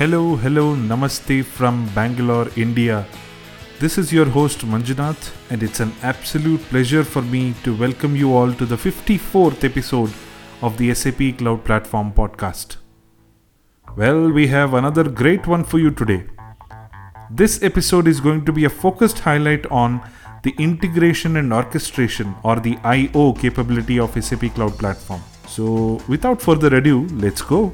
Hello, hello, namaste from Bangalore, India. This is your host Manjunath, and it's an absolute pleasure for me to welcome you all to the 54th episode of the SAP Cloud Platform podcast. Well, we have another great one for you today. This episode is going to be a focused highlight on the integration and orchestration or the IO capability of SAP Cloud Platform. So, without further ado, let's go.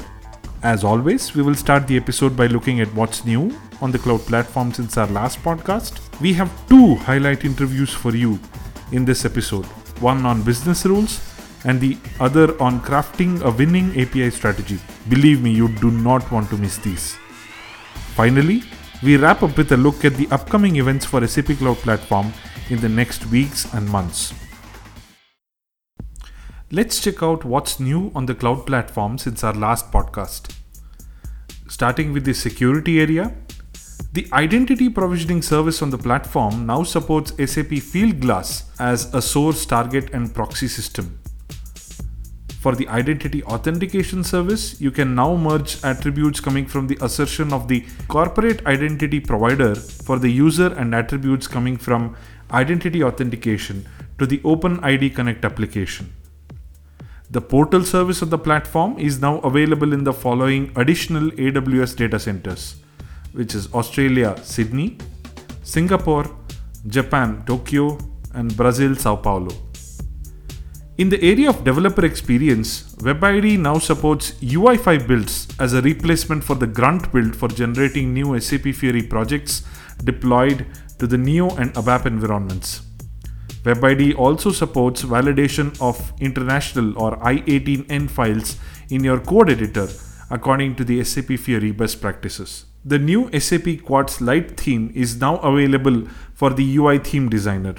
As always, we will start the episode by looking at what's new on the cloud platform since our last podcast. We have two highlight interviews for you in this episode one on business rules and the other on crafting a winning API strategy. Believe me, you do not want to miss these. Finally, we wrap up with a look at the upcoming events for SAP Cloud Platform in the next weeks and months. Let's check out what's new on the cloud platform since our last podcast. Starting with the security area, the identity provisioning service on the platform now supports SAP Fieldglass as a source, target, and proxy system. For the identity authentication service, you can now merge attributes coming from the assertion of the corporate identity provider for the user and attributes coming from identity authentication to the OpenID Connect application. The portal service of the platform is now available in the following additional AWS data centers, which is Australia, Sydney, Singapore, Japan, Tokyo, and Brazil, Sao Paulo. In the area of developer experience, Web IDE now supports UI5 builds as a replacement for the Grunt build for generating new SAP Fiori projects deployed to the Neo and ABAP environments. Web IDE also supports validation of international or I18N files in your code editor according to the SAP Fiori best practices. The new SAP Quartz Lite theme is now available for the UI theme designer.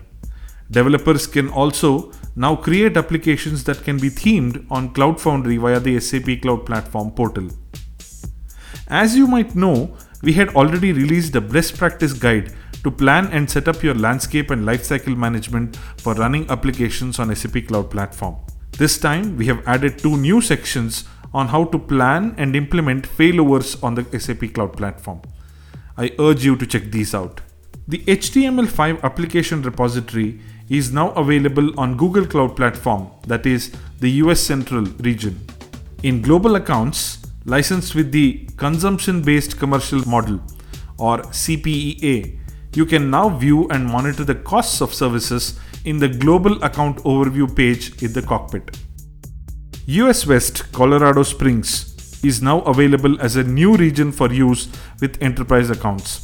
Developers can also now create applications that can be themed on Cloud Foundry via the SAP Cloud Platform portal. As you might know, we had already released a best practice guide to plan and set up your landscape and lifecycle management for running applications on SAP Cloud Platform. This time, we have added two new sections on how to plan and implement failovers on the SAP Cloud Platform. I urge you to check these out. The HTML5 application repository is now available on Google Cloud Platform, that is, the US Central region. In global accounts, licensed with the consumption based commercial model or CPEA, you can now view and monitor the costs of services in the global account overview page in the cockpit. US West Colorado Springs is now available as a new region for use with enterprise accounts.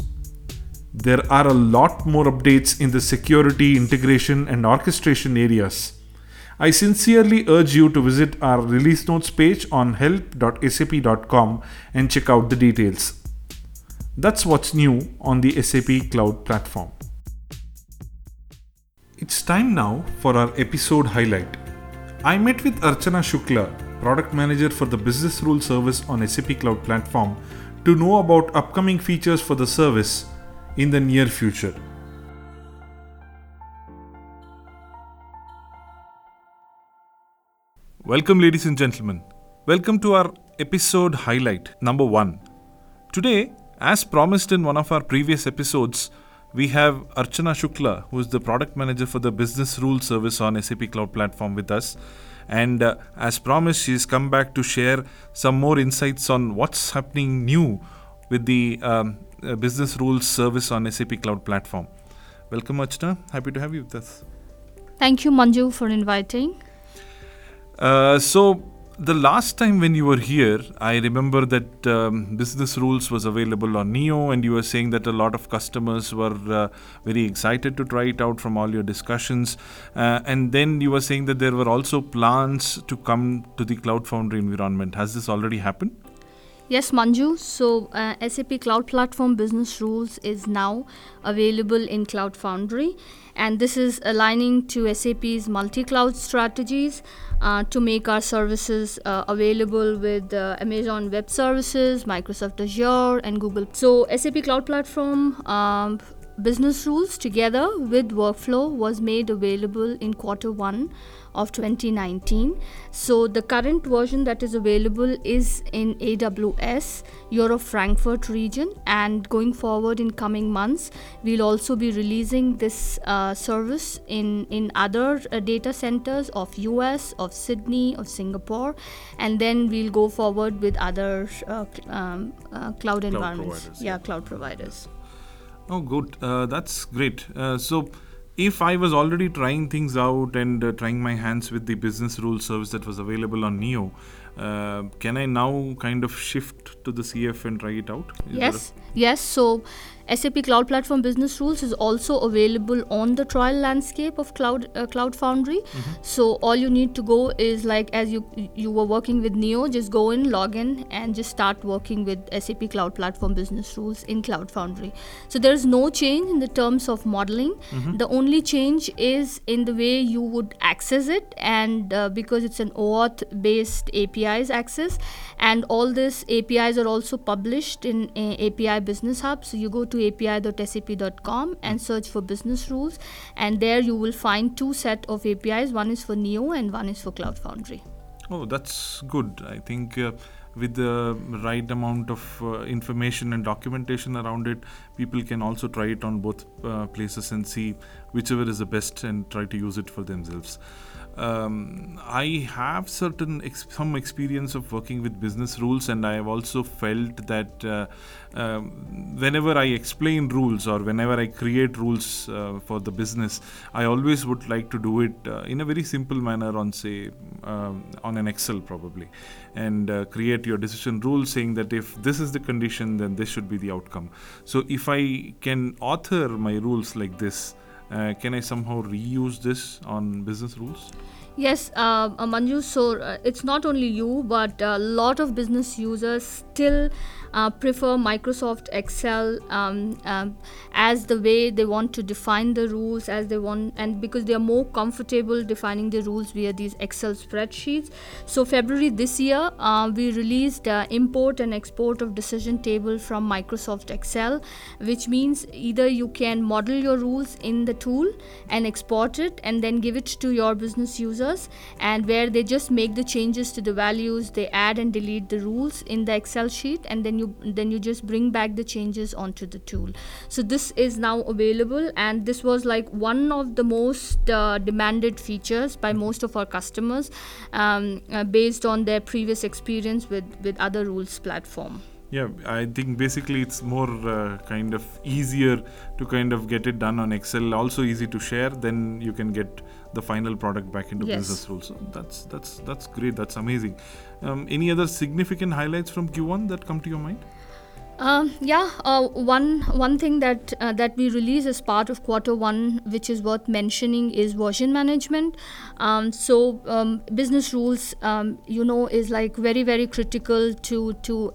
There are a lot more updates in the security, integration, and orchestration areas. I sincerely urge you to visit our release notes page on help.sap.com and check out the details. That's what's new on the SAP Cloud Platform. It's time now for our episode highlight. I met with Archana Shukla, Product Manager for the Business Rule Service on SAP Cloud Platform, to know about upcoming features for the service in the near future. Welcome, ladies and gentlemen. Welcome to our episode highlight number one. Today, as promised in one of our previous episodes, we have Archana Shukla, who is the product manager for the business rule service on SAP Cloud Platform with us. And uh, as promised, she's come back to share some more insights on what's happening new with the um, uh, business rules service on SAP Cloud Platform. Welcome, Archana. Happy to have you with us. Thank you, Manju, for inviting. Uh, so, the last time when you were here, I remember that um, business rules was available on Neo, and you were saying that a lot of customers were uh, very excited to try it out from all your discussions. Uh, and then you were saying that there were also plans to come to the Cloud Foundry environment. Has this already happened? Yes, Manju. So, uh, SAP Cloud Platform Business Rules is now available in Cloud Foundry, and this is aligning to SAP's multi cloud strategies uh, to make our services uh, available with uh, Amazon Web Services, Microsoft Azure, and Google. So, SAP Cloud Platform um, business rules together with workflow was made available in quarter one of 2019. So the current version that is available is in AWS Europe Frankfurt region, and going forward in coming months, we'll also be releasing this uh, service in in other uh, data centers of US, of Sydney, of Singapore, and then we'll go forward with other uh, um, uh, cloud, environments. providers, yeah, cloud providers. Oh, good. Uh, that's great. Uh, so, if I was already trying things out and uh, trying my hands with the business rule service that was available on Neo, uh, can I now kind of shift to the CF and try it out? Is there a- Yes, yes. So SAP Cloud Platform Business Rules is also available on the trial landscape of Cloud uh, Cloud Foundry. So all you need to go is like as you you were working with Neo, just go in, log in, and just start working with SAP Cloud Platform Business Rules in Cloud Foundry. So there is no change in the terms of modeling. The only change is in the way you would access it, and uh, because it's an OAuth based APIs access, and all this APIs are also published in uh, API Business Hub. So you go to api.sap.com and search for business rules, and there you will find two set of APIs. One is for Neo and one is for Cloud Foundry. Oh, that's good. I think uh, with the right amount of uh, information and documentation around it, people can also try it on both uh, places and see whichever is the best and try to use it for themselves. Um, I have certain ex- some experience of working with business rules, and I have also felt that uh, um, whenever I explain rules or whenever I create rules uh, for the business, I always would like to do it uh, in a very simple manner on, say, um, on an Excel probably, and uh, create your decision rule saying that if this is the condition, then this should be the outcome. So if I can author my rules like this, uh, can I somehow reuse this on business rules? Yes, uh, uh, Manju. So uh, it's not only you, but a lot of business users still uh, prefer Microsoft Excel um, um, as the way they want to define the rules, as they want, and because they are more comfortable defining the rules via these Excel spreadsheets. So February this year, uh, we released uh, import and export of decision table from Microsoft Excel, which means either you can model your rules in the tool and export it, and then give it to your business users, and where they just make the changes to the values, they add and delete the rules in the Excel sheet, and then you then you just bring back the changes onto the tool. So this is now available, and this was like one of the most uh, demanded features by most of our customers, um, uh, based on their previous experience with with other rules platform. Yeah, I think basically it's more uh, kind of easier to kind of get it done on Excel. Also easy to share. Then you can get the final product back into Yes. business rules. So that's that's that's great. That's amazing. Um, any other significant highlights from Q1 that come to your mind? Um, yeah, uh, one one thing that uh, that we release as part of quarter one, which is worth mentioning, is version management. Um, so um, business rules, um, you know, is like very very critical to to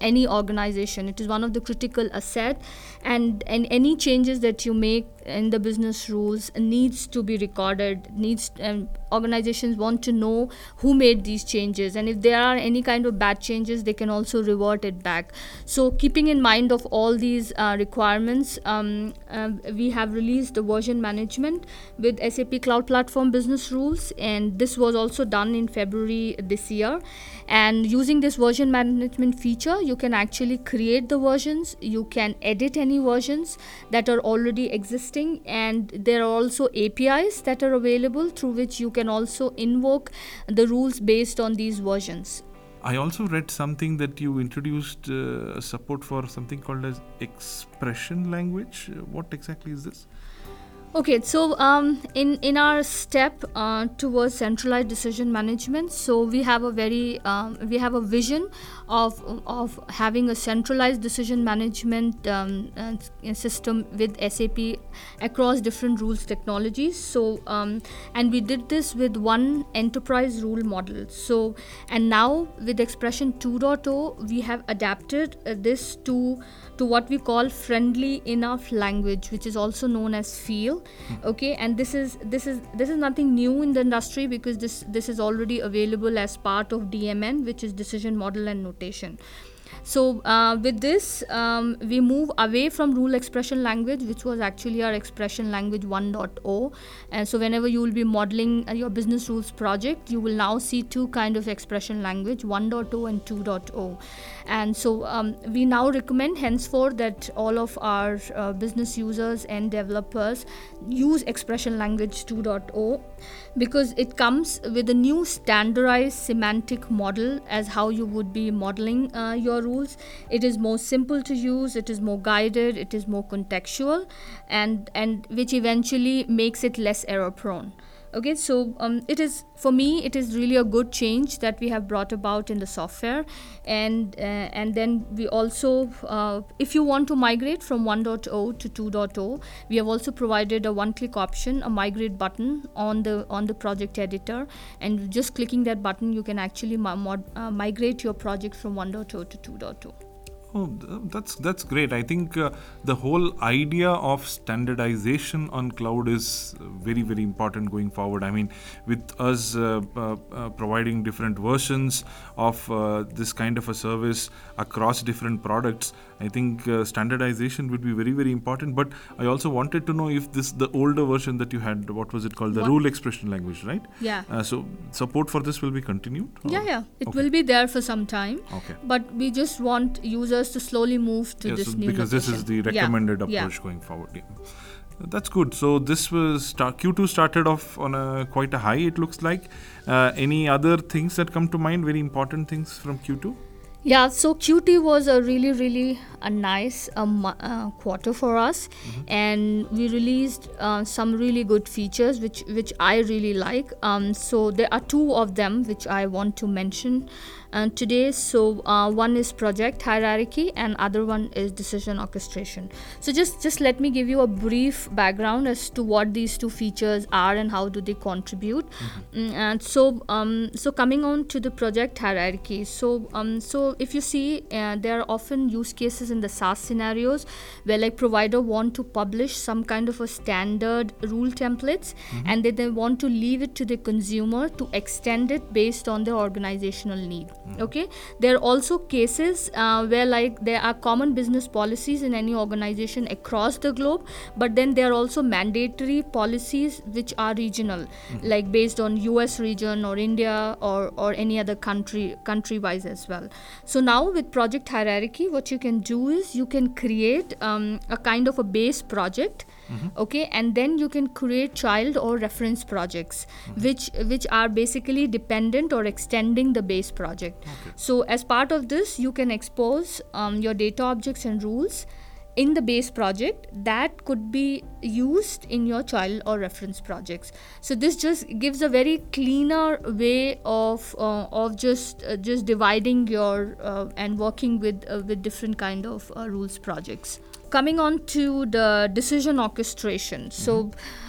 any organization. It is one of the critical asset, and and any changes that you make in the business rules needs to be recorded. Needs um, organizations want to know who made these changes, and if there are any kind of bad changes, they can also revert it back. So keeping in mind of all these uh, requirements, um, um, we have released the version management with SAP Cloud Platform Business Rules, and this was also done in February this year. And using this version management feature, you can actually create the versions, you can edit any versions that are already existing, and there are also APIs that are available through which you can also invoke the rules based on these versions. I also read something that you introduced uh, support for something called as expression language. Uh, What exactly is this? Okay, so um, in in our step uh, towards centralized decision management, so we have a very um, we have a vision of of having a centralized decision management um, uh, system with SAP across different rules technologies. So um, and we did this with one enterprise rule model. So and now with Expression 2.0, we have adapted uh, this to to what we call friendly enough language which is also known as FEEL hmm. okay? And this is this is this is nothing new in the industry because this this is already available as part of DMN which is decision model and notation So uh, with this, um, we move away from rule expression language, which was actually our expression language 1.0. And so whenever you will be modeling uh, your business rules project, you will now see two kind of expression language 1.0 and 2.0. And so um, we now recommend henceforth that all of our uh, business users and developers use expression language 2.0 because it comes with a new standardized semantic model as how you would be modeling uh, your rules it is more simple to use it is more guided it is more contextual and and which eventually makes it less error prone okay so um, it is for me it is really a good change that we have brought about in the software. And uh, and then we also uh, if you want to migrate from 1.0 to 2.0 we have also provided a one click option a migrate button on the on the project editor. And just clicking that button you can actually mod, uh, migrate your project from 1.0 to 2.0 Oh, that's that's great. I think uh, the whole idea of standardization on cloud is very very important going forward. I mean, with us uh, uh, uh providing different versions of uh, this kind of a service across different products, I think uh, standardization would be very very important. But I also wanted to know if this the older version that you had, what was it called, the what? rule expression language, right? Yeah. so support for this will be continued. Or? Yeah, yeah, it okay. will be there for some time. Okay. But we just want users to slowly move to yes, this new because location. this is the recommended yeah. approach yeah. going forward. Yeah. That's good. So this was start, Q2 started off on a quite a high. It looks like. Uh, any other things that come to mind? Very important things from Q2. Yeah, so Q2 was a really, really a nice um, uh, quarter for us, mm-hmm. and we released uh, some really good features, which which I really like. Um, so there are two of them which I want to mention and today so uh, one is project hierarchy and other one is decision orchestration so just just let me give you a brief background as to what these two features are and how do they contribute mm-hmm. Mm, and so um, so coming on to the project hierarchy so um, so if you see uh, there are often use cases in the SaaS scenarios where like provider want to publish some kind of a standard rule templates mm-hmm. and they then want to leave it to the consumer to extend it based on their organizational need. Okay? There are also cases uh, where like there are common business policies in any organization across the globe but then there are also mandatory policies which are regional mm-hmm. like based on us region or india or or any other country country wise as well. So now with project hierarchy what you can do is you can create um, a kind of a base project mm-hmm. okay and then you can create child or reference projects mm-hmm. which which are basically dependent or extending the base project okay. so as part of this you can expose um, your data objects and rules in the base project that could be used in your child or reference projects so this just gives a very cleaner way of uh, of just uh, just dividing your uh, and working with uh, with different kind of uh, rules projects coming on to the decision orchestration so mm-hmm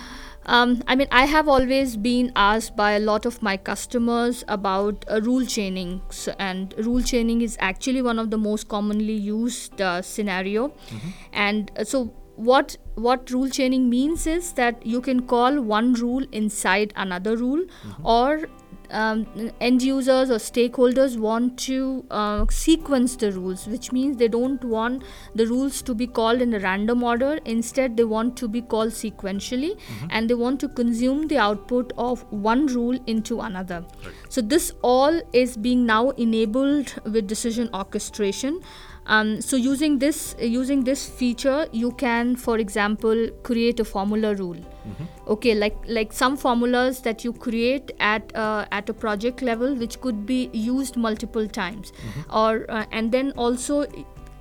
um, I mean, I have always been asked by a lot of my customers about uh, rule chaining, so, and rule chaining is actually one of the most commonly used uh, scenario. Mm-hmm. And uh, so, what what rule chaining means is that you can call one rule inside another rule, mm-hmm. or um, end users or stakeholders want to uh, sequence the rules, which means they don't want the rules to be called in a random order. Instead, they want to be called sequentially mm-hmm. and they want to consume the output of one rule into another. Right. So, this all is being now enabled with decision orchestration. Um, so using this using this feature you can for example create a formula rule mm-hmm. okay like like some formulas that you create at uh, at a project level which could be used multiple times mm-hmm. or uh, and then also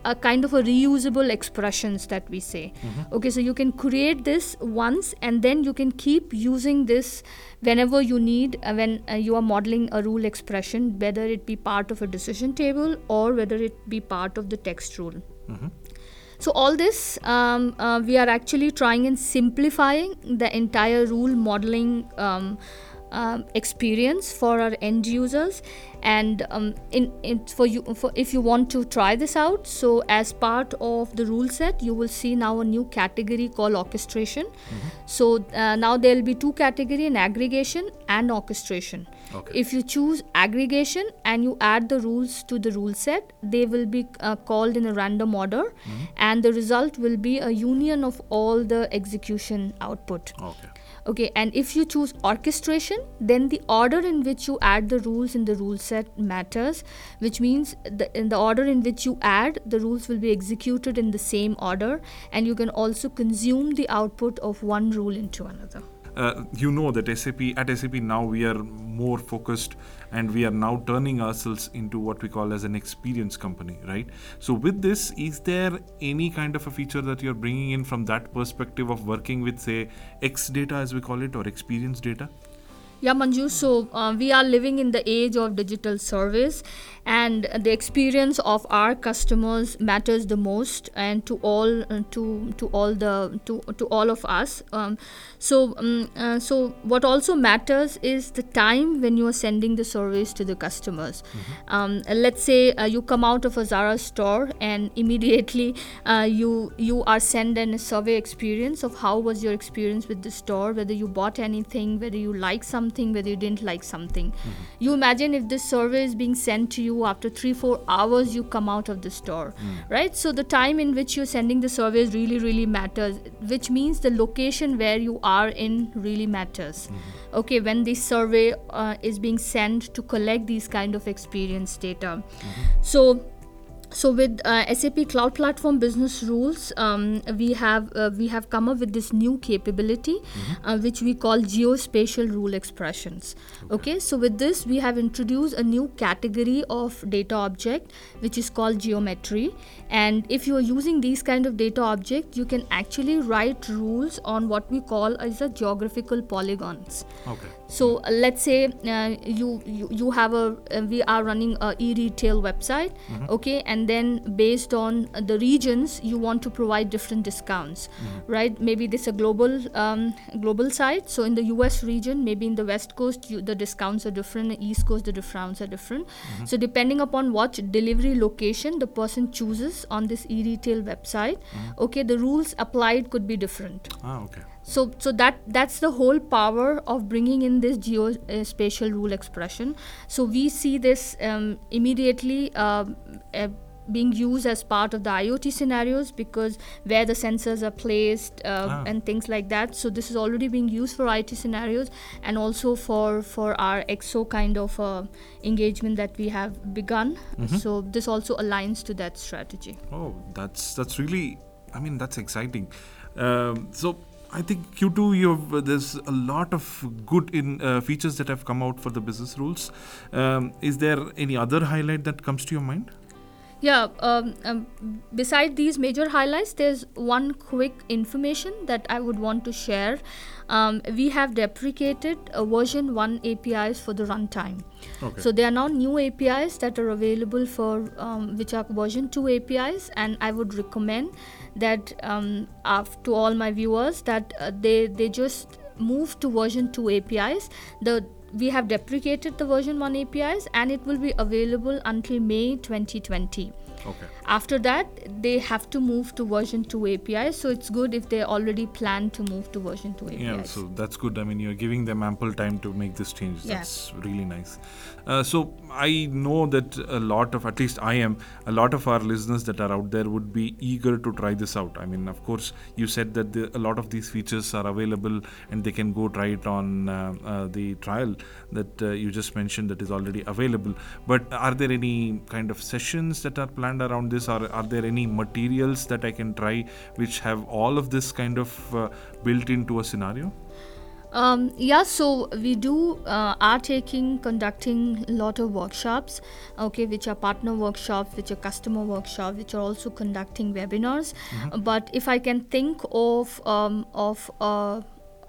a kind of a reusable expressions that we say mm-hmm. okay so you can create this once and then you can keep using this whenever you need uh, when uh, you are modeling a rule expression whether it be part of a decision table or whether it be part of the text rule mm-hmm. so all this um, uh, we are actually trying and simplifying the entire rule modeling um, um, experience for our end users. And um, in, in for you for if you want to try this out so as part of the rule set you will see now a new category called orchestration. So uh, now there will be two category in aggregation and orchestration. Okay. if you choose aggregation and you add the rules to the rule set they will be uh, called in a random order. And the result will be a union of all the execution output. Okay. Okay and if you choose orchestration then the order in which you add the rules in the rule set matters which means the, in the order in which you add the rules will be executed in the same order and you can also consume the output of one rule into another uh, you know that SAP at SAP now we are more focused and we are now turning ourselves into what we call as an experience company, right? So with this, is there any kind of a feature that you're bringing in from that perspective of working with say X data as we call it or experience data? Yeah, Manju. So uh, we are living in the age of digital service, and the experience of our customers matters the most, and to all uh, to to all the to to all of us. Um, so um, uh, so what also matters is the time when you are sending the service to the customers. Um, let's say uh, you come out of a Zara store and immediately uh, you you are sent a survey experience of how was your experience with the store, whether you bought anything, whether you like something, whether you didn't like something. You imagine if this survey is being sent to you after three four hours you come out of the store, hmm. right? So the time in which you're sending the surveys really really matters, which means the location where you are in really matters. Hmm. Okay, when the survey uh, is being sent to collect these kind of experience data, hmm. so so with uh, SAP Cloud Platform Business Rules, um, we have uh, we have come up with this new capability, uh, which we call geospatial rule expressions. Okay. so with this we have introduced a new category of data object, which is called geometry. And if you are using these kind of data object, you can actually write rules on what we call as a geographical polygons Okay. so uh, let's say uh, you, you you have a uh, we are running a e-retail website okay and then based on uh, the regions you want to provide different discounts right? Maybe this is a global um, global site so in the us region maybe in the west coast you, the discounts are different. In east coast the discounts are different. So depending upon what delivery location the person chooses on this e-retail website okay the rules applied could be different. Ah, okay. so so that that's the whole power of bringing in this geospatial rule expression. So we see this um, immediately um, uh, being used as part of the IoT scenarios because where the sensors are placed uh, Ah. and things like that. So this is already being used for IT scenarios and also for for our EXO kind of uh, engagement that we have begun. So this also aligns to that strategy. Oh, that's that's really. I mean, that's exciting. Um, so I think Q2, you've there's a lot of good in uh, features that have come out for the business rules. Um, is there any other highlight that comes to your mind? Yeah, um, um, beside these major highlights, there's one quick information that I would want to share. Um, we have deprecated uh, version 1 APIs for the runtime. Okay. So there are now new APIs that are available for um, which are version 2 APIs, and I would recommend that um, to all my viewers that uh, they they just move to version 2 APIs. The we have deprecated the version 1 APIs and it will be available until May 2020. Okay. After that, they have to move to version 2 API. So it's good if they already plan to move to version 2 APIs. Yeah, so that's good. I mean, you're giving them ample time to make this change. Yeah. That's really nice. Uh, so I know that a lot of, at least I am, a lot of our listeners that are out there would be eager to try this out. I mean, of course, you said that the, a lot of these features are available and they can go try it on uh, uh, the trial that uh, you just mentioned that is already available. But are there any kind of sessions that are planned around this, or are there any materials that I can try which have all of this kind of uh, built into a scenario? Um, yeah, so we do uh, are taking conducting a lot of workshops, okay, which are partner workshops, which are customer workshops, which are also conducting webinars. But if I can think of um, of uh,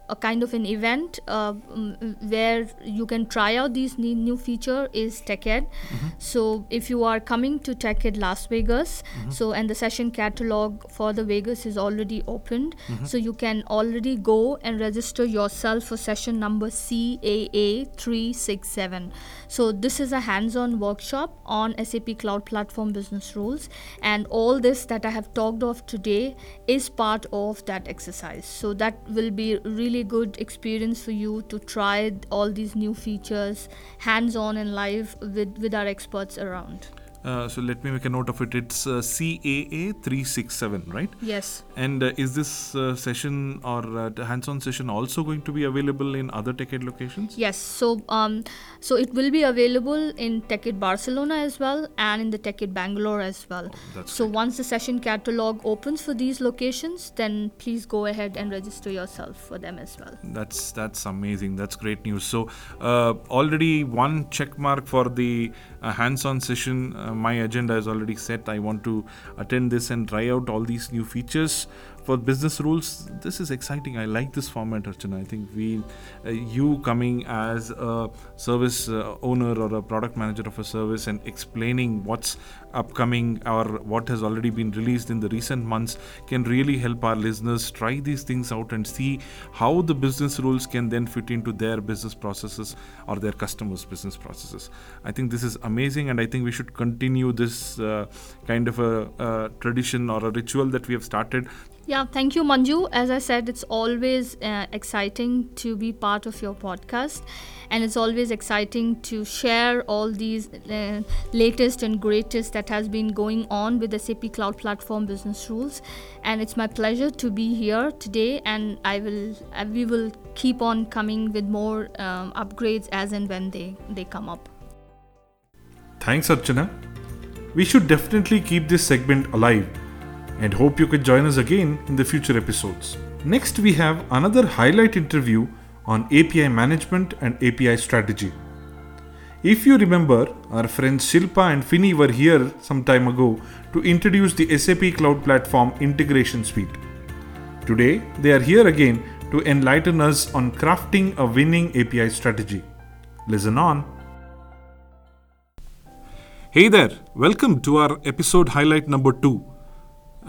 a kind of an event uh, where you can try out these ne- new feature is TechEd. Mm-hmm. So if you are coming to TechEd Las Vegas, mm-hmm. so and the session catalog for the Vegas is already opened, mm-hmm. so you can already go and register yourself for session number CAA 367. So this is a hands-on workshop on SAP Cloud Platform Business Rules, and all this that I have talked of today is part of that exercise. So that will be really good experience for you to try all these new features hands-on and live with with our experts around. Uh, so let me make a note of it. It's uh, CAA 367, right? Yes. And uh, is this uh, session or uh, the hands-on session also going to be available in other TechEd locations? Yes, so um, so it will be available in TechEd Barcelona as well and in the TechEd Bangalore as well. that's so great. once the session catalog opens for these locations, then please go ahead and register yourself for them as well. That's that's amazing. That's great news. So uh, already one check mark for the uh, hands-on session. My agenda is already set. I want to attend this and try out all these new features for business rules. This is exciting. I like this format, Archana. I think we, uh, you coming as a service uh, owner or a product manager of a service and explaining what's upcoming or what has already been released in the recent months can really help our listeners try these things out and see how the business rules can then fit into their business processes or their customers' business processes. I think this is amazing, and I think we should continue this uh, kind of a, a tradition or a ritual that we have started. Yeah, thank you, Manju. As I said, it's always uh, exciting to be part of your podcast, and it's always exciting to share all these uh, latest and greatest that has been going on with the SAP Cloud Platform Business Rules. And it's my pleasure to be here today, and I will uh, we will keep on coming with more um, upgrades as and when they they come up. Thanks, Archana. We should definitely keep this segment alive and hope you could join us again in the future episodes. Next, we have another highlight interview on API management and API strategy. If you remember, our friends Shilpa and Fini were here some time ago to introduce the SAP Cloud Platform Integration Suite. Today, they are here again to enlighten us on crafting a winning API strategy. Listen on. Hey there, welcome to our episode highlight number two.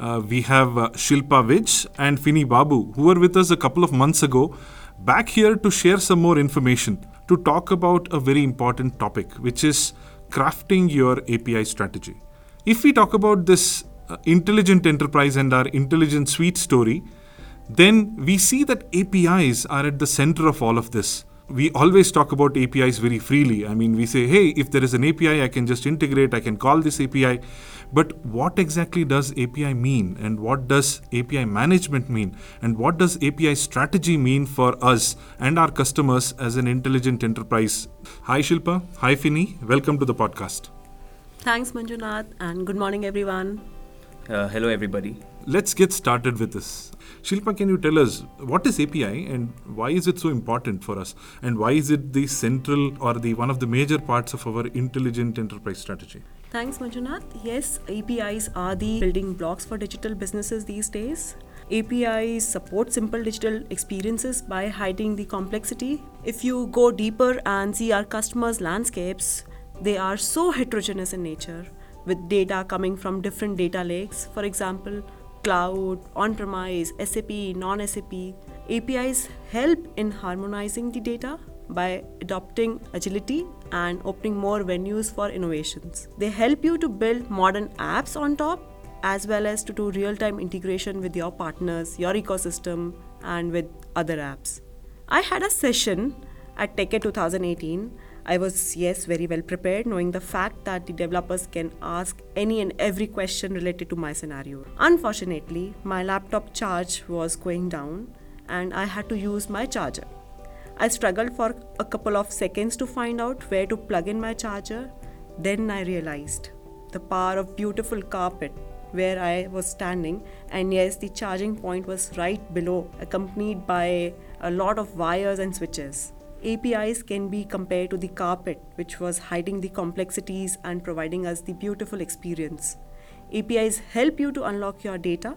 Uh, we have uh, Shilpa Vij and Fini Babu, who were with us a couple of months ago, back here to share some more information to talk about a very important topic, which is crafting your API strategy. If we talk about this uh, intelligent enterprise and our intelligent suite story, then we see that APIs are at the center of all of this. We always talk about APIs very freely. I mean, we say, hey, if there is an API, I can just integrate, I can call this API. But what exactly does API mean? And what does API management mean? And what does API strategy mean for us and our customers as an intelligent enterprise? Hi, Shilpa. Hi, Fini. Welcome to the podcast. Thanks, Manjunath, and good morning, everyone. Uh, hello, everybody. Let's get started with this. Shilpa, can you tell us what is API and why is it so important for us? And why is it the central or the one of the major parts of our intelligent enterprise strategy? Thanks, Manjunath. Yes, APIs are the building blocks for digital businesses these days. APIs support simple digital experiences by hiding the complexity. If you go deeper and see our customers' landscapes, they are so heterogeneous in nature, with data coming from different data lakes. For example, cloud, on premise, SAP, non SAP. APIs help in harmonizing the data by adopting agility and opening more venues for innovations. They help you to build modern apps on top as well as to do real time integration with your partners, your ecosystem, and with other apps. I had a session at TechEd 2018. I was, yes, very well prepared, knowing the fact that the developers can ask any and every question related to my scenario. Unfortunately, my laptop charge was going down and I had to use my charger. I struggled for a couple of seconds to find out where to plug in my charger. Then I realized the power of beautiful carpet where I was standing, and yes, the charging point was right below, accompanied by a lot of wires and switches. APIs can be compared to the carpet, which was hiding the complexities and providing us the beautiful experience. APIs help you to unlock your data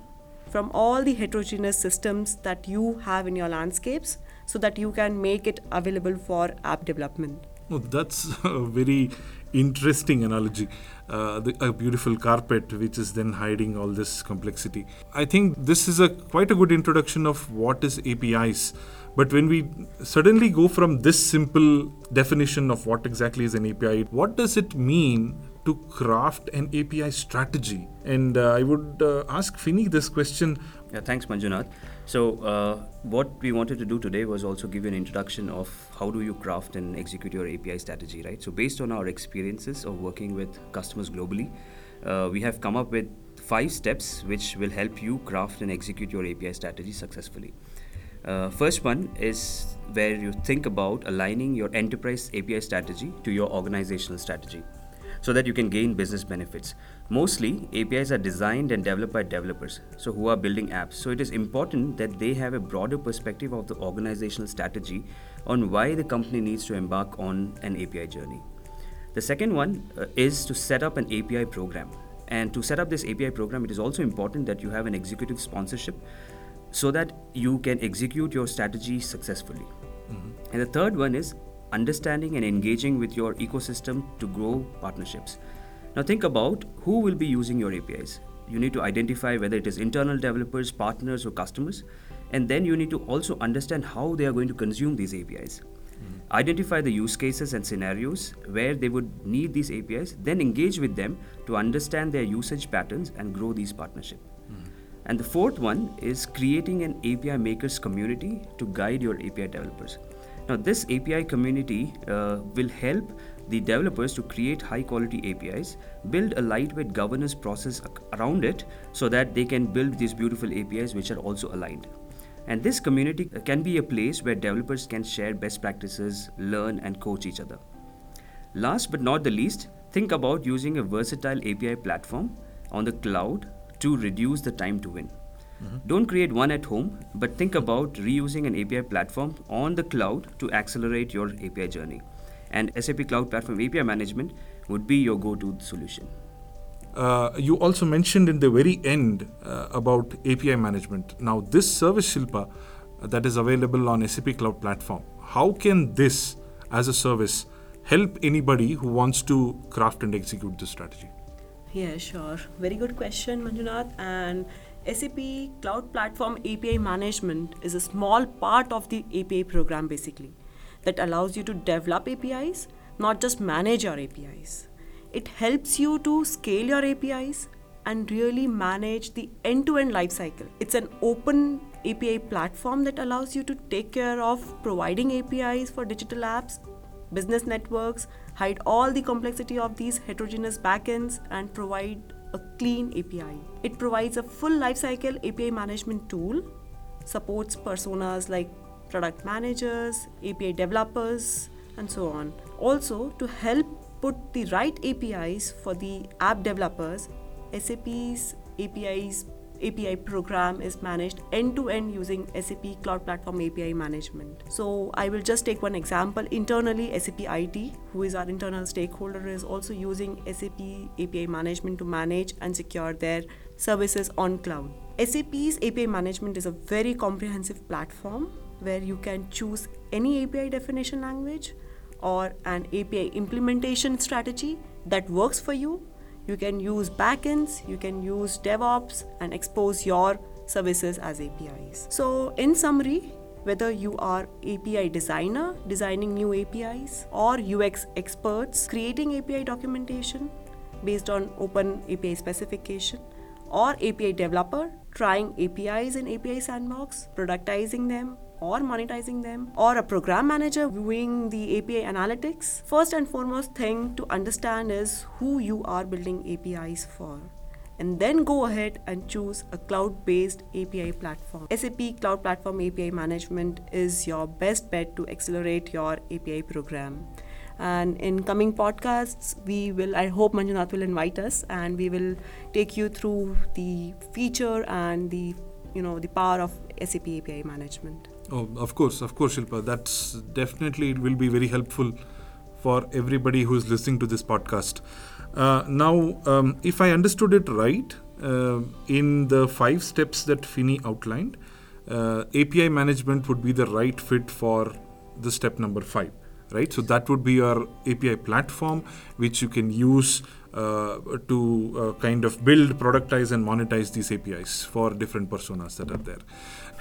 from all the heterogeneous systems that you have in your landscapes so that you can make it available for app development. Oh, that's a very interesting analogy. Uh, the, a beautiful carpet, which is then hiding all this complexity. I think this is a quite a good introduction of what is APIs. But when we suddenly go from this simple definition of what exactly is an API, what does it mean to craft an API strategy? And uh, I would uh, ask Fini this question. Yeah, thanks, Manjunath. So, uh, what we wanted to do today was also give you an introduction of how do you craft and execute your API strategy, right? So, based on our experiences of working with customers globally, uh, we have come up with five steps which will help you craft and execute your API strategy successfully. Uh, first one is where you think about aligning your enterprise API strategy to your organizational strategy so that you can gain business benefits. Mostly, APIs are designed and developed by developers, so who are building apps. So it is important that they have a broader perspective of the organizational strategy on why the company needs to embark on an API journey. The second one uh, is to set up an API program. And to set up this API program, it is also important that you have an executive sponsorship so that you can execute your strategy successfully. Mm-hmm. And the third one is understanding and engaging with your ecosystem to grow partnerships. Now, think about who will be using your APIs. You need to identify whether it is internal developers, partners, or customers, and then you need to also understand how they are going to consume these APIs. Mm-hmm. Identify the use cases and scenarios where they would need these APIs, then engage with them to understand their usage patterns and grow these partnerships. And the fourth one is creating an API makers community to guide your API developers. Now, this API community uh, will help the developers to create high quality APIs, build a lightweight governance process around it so that they can build these beautiful APIs which are also aligned. And this community can be a place where developers can share best practices, learn, and coach each other. Last but not the least, think about using a versatile API platform on the cloud to reduce the time to win. Mm-hmm. Don't create one at home, but think about reusing an API platform on the cloud to accelerate your API journey. And SAP Cloud Platform API Management would be your go to solution. Uh, you also mentioned in the very end uh, about API management. Now, this service, Shilpa, uh, that is available on SAP Cloud Platform, how can this as a service help anybody who wants to craft and execute this strategy? Yeah, sure. Very good question, Manjunath. And SAP Cloud Platform API Management is a small part of the API program basically that allows you to develop APIs, not just manage your APIs. It helps you to scale your APIs and really manage the end to end lifecycle. It's an open API platform that allows you to take care of providing APIs for digital apps, business networks, hide all the complexity of these heterogeneous backends, and provide a clean API. It provides a full lifecycle API management tool, supports personas like product managers, API developers, and so on. Also, to help put the right APIs for the app developers, SAP's APIs API program is managed end to end using SAP Cloud Platform API management. So I will just take one example. Internally, SAP IT, who is our internal stakeholder, is also using SAP API management to manage and secure their services on cloud. SAP's API management is a very comprehensive platform where you can choose any API definition language or an API implementation strategy that works for you you can use backends, you can use DevOps and expose your services as APIs. So, in summary, whether you are API designer designing new APIs or UX experts creating API documentation based on open API specification or API developer trying APIs in API sandbox, productizing them or monetizing them, or a program manager viewing the API analytics, first and foremost thing to understand is who you are building APIs for. And then go ahead and choose a cloud based API platform. SAP Cloud Platform API Management is your best bet to accelerate your API program. And in coming podcasts, we will, I hope Manjunath will invite us and we will take you through the feature and the, you know, the power of SAP API management. Oh, of course, of course, Shilpa. That's definitely it will be very helpful for everybody who is listening to this podcast. Uh, now, um, if I understood it right, uh, in the five steps that Fini outlined, uh, API management would be the right fit for the step number five, right? So that would be your API platform, which you can use to uh, kind of build, productize, and monetize these APIs for different personas that are there.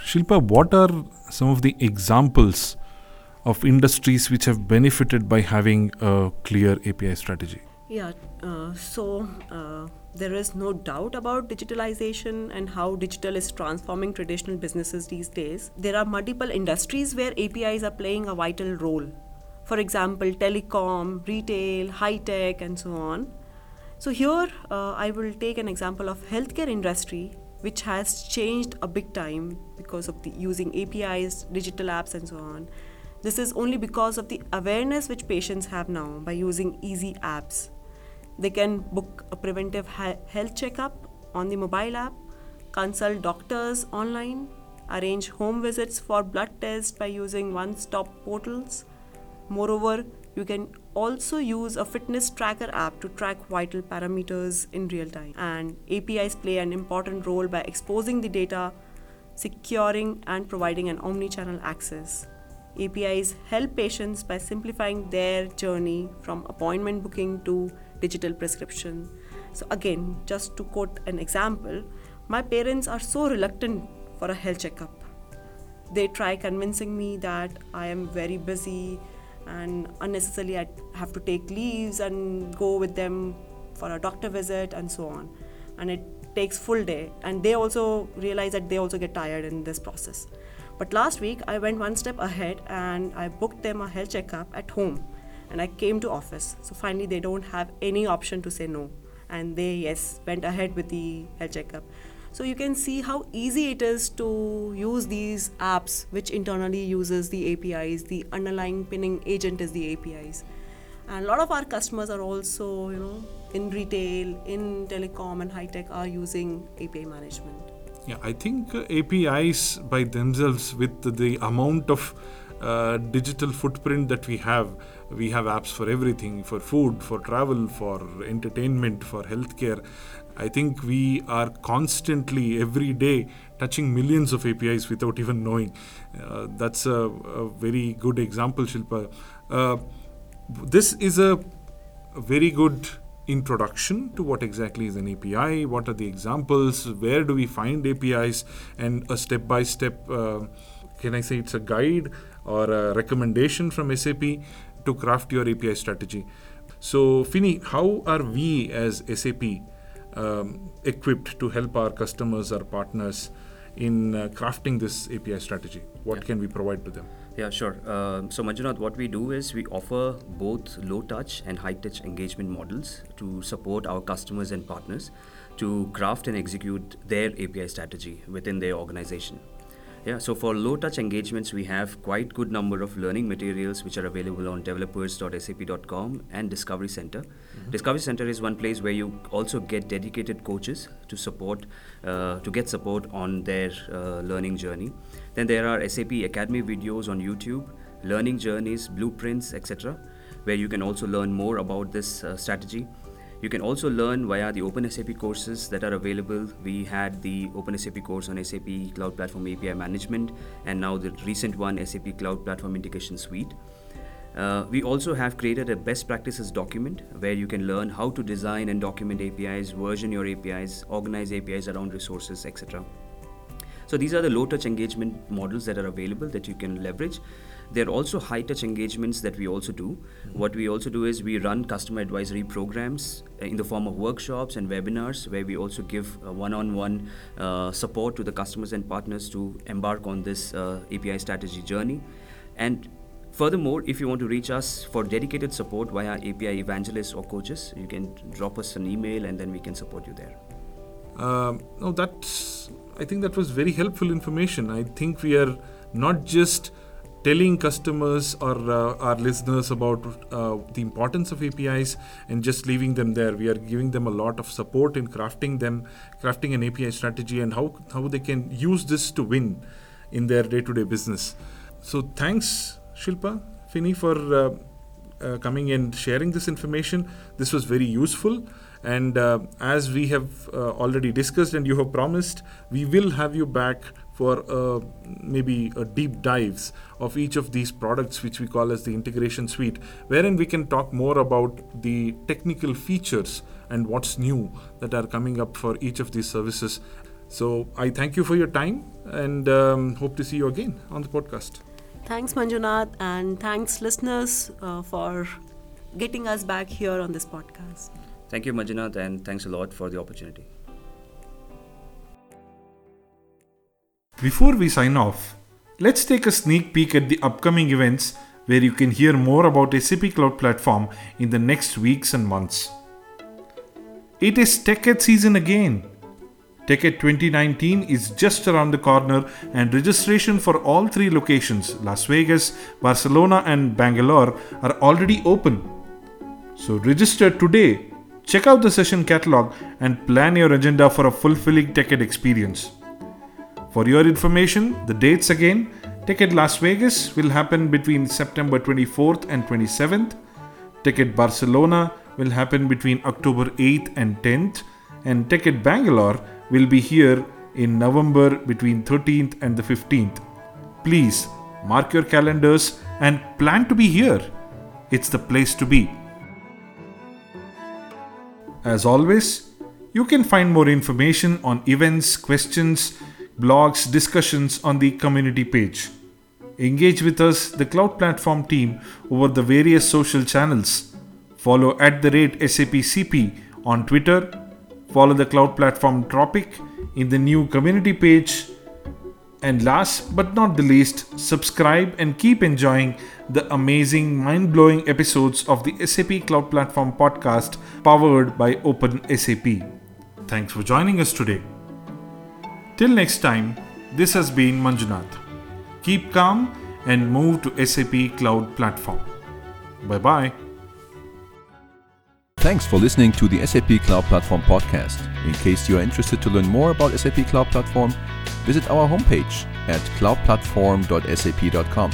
Shilpa, what are some of the examples of industries which have benefited by having a clear API strategy? Yeah, uh, so uh, there is no doubt about digitalization and how digital is transforming traditional businesses these days. There are multiple industries where APIs are playing a vital role. For example, telecom, retail, high tech, and so on. So here uh, I will take an example of healthcare industry which has changed a big time because of the using APIs, digital apps, and so on. This is only because of the awareness which patients have now by using easy apps. They can book a preventive health checkup on the mobile app, consult doctors online, arrange home visits for blood tests by using one stop portals. Moreover, you can also use a fitness tracker app to track vital parameters in real time. And APIs play an important role by exposing the data, securing, and providing an omni channel access. APIs help patients by simplifying their journey from appointment booking to digital prescription. So, again, just to quote an example, my parents are so reluctant for a health checkup. They try convincing me that I am very busy and unnecessarily I have to take leaves and go with them for a doctor visit and so on. And it takes full day and they also realize that they also get tired in this process. But last week I went one step ahead and I booked them a health checkup at home and I came to office. So finally they don't have any option to say no. And they yes went ahead with the health checkup. So you can see how easy it is to use these apps, which internally uses the APIs. The underlying pinning agent is the APIs. And a lot of our customers are also, you know, in retail, in telecom and high tech are using API management. Yeah, I think APIs by themselves, with the, the amount of uh, digital footprint that we have, we have apps for everything for food, for travel, for entertainment, for healthcare. I think we are constantly, every day, touching millions of APIs without even knowing. Uh, that's a, a, very good example, Shilpa. Uh, this is a, very good introduction to what exactly is an API, what are the examples, where do we find APIs, and a step by step, can I say it's a guide or a recommendation from SAP to craft your API strategy. So, Fini, how are we as SAP um, equipped to help our customers, our partners in uh, crafting this API strategy? What yeah. can we provide to them? Yeah, sure. Uh, so, Manjunath, what we do is we offer both low touch and high touch engagement models to support our customers and partners to craft and execute their API strategy within their organization. Yeah, so for low touch engagements, we have quite good number of learning materials which are available on developers.sap.com and Discovery Center. Mm-hmm. Discovery Center is one place where you also get dedicated coaches to support, uh, to get support on their uh, learning journey. Then there are SAP Academy videos on YouTube, learning journeys, blueprints, etc., where you can also learn more about this uh, strategy. You can also learn via the OpenSAP courses that are available. We had the OpenSAP course on SAP Cloud Platform API Management, and now the recent one, SAP Cloud Platform Integration Suite. Uh, we also have created a best practices document where you can learn how to design and document APIs, version your APIs, organize APIs around resources, etc. So these are the low touch engagement models that are available that you can leverage. There are also high touch engagements that we also do. Mm-hmm. What we also do is we run customer advisory programs uh, in the form of workshops and webinars where we also give one on one support to the customers and partners to embark on this uh, API strategy journey. And Furthermore, if you want to reach us for dedicated support via API evangelists or coaches, you can drop us an email and then we can support you there. Um, no, that's. I think that was very helpful information. I think we are not just telling customers or uh, our listeners about uh, the importance of APIs and just leaving them there. We are giving them a lot of support in crafting them, crafting an API strategy, and how how they can use this to win in their day-to-day business. So thanks, Shilpa, Fini, for uh, uh coming and sharing this information. This was very useful. And uh, as we have uh, already discussed and you have promised, we will have you back for uh, maybe a deep dives of each of these products, which we call as the integration suite, wherein we can talk more about the technical features and what's new that are coming up for each of these services. So I thank you for your time and um, hope to see you again on the podcast. Thanks, Manjunath, and thanks, listeners, uh, for getting us back here on this podcast. Thank you, Manjunath, and thanks a lot for the opportunity. Before we sign off, let's take a sneak peek at the upcoming events where you can hear more about SAP Cloud Platform in the next weeks and months. It is TechEd season again. TechEd 2019 is just around the corner, and registration for all three locations Las Vegas, Barcelona, and Bangalore are already open. So register today, check out the session catalog, and plan your agenda for a fulfilling TechEd experience. For your information, the dates again TechEd Las Vegas will happen between September 24th and 27th. TechEd Barcelona will happen between October 8th and 10th. And TechEd Bangalore will be here in November between 13th and the 15th. Please mark your calendars and plan to be here. It's the place to be. As always, you can find more information on events, questions, blogs, discussions on the community page. Engage with us, the Cloud Platform team, over the various social channels. Follow at the rate SAPCP on Twitter. Follow the Cloud Platform topic in the new community page. And last but not the least, subscribe and keep enjoying the amazing, mind blowing episodes of the SAP Cloud Platform podcast powered by OpenSAP. Thanks for joining us today. Till next time, this has been Manjunath. Keep calm and move to SAP Cloud Platform. Bye bye. Thanks for listening to the SAP Cloud Platform podcast. In case you are interested to learn more about SAP Cloud Platform, visit our homepage at cloudplatform.sap.com.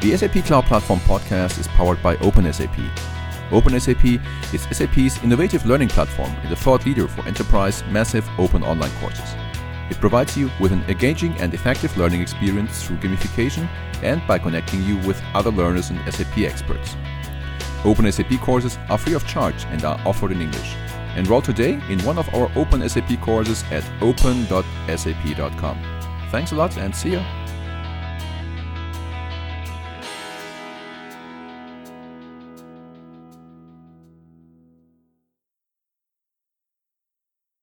The SAP Cloud Platform podcast is powered by OpenSAP. OpenSAP is SAP's innovative learning platform and the thought leader for enterprise massive open online courses. It provides you with an engaging and effective learning experience through gamification and by connecting you with other learners and SAP experts. OpenSAP courses are free of charge and are offered in English. Enroll today in one of our OpenSAP courses at open.sap.com. Thanks a lot and see you.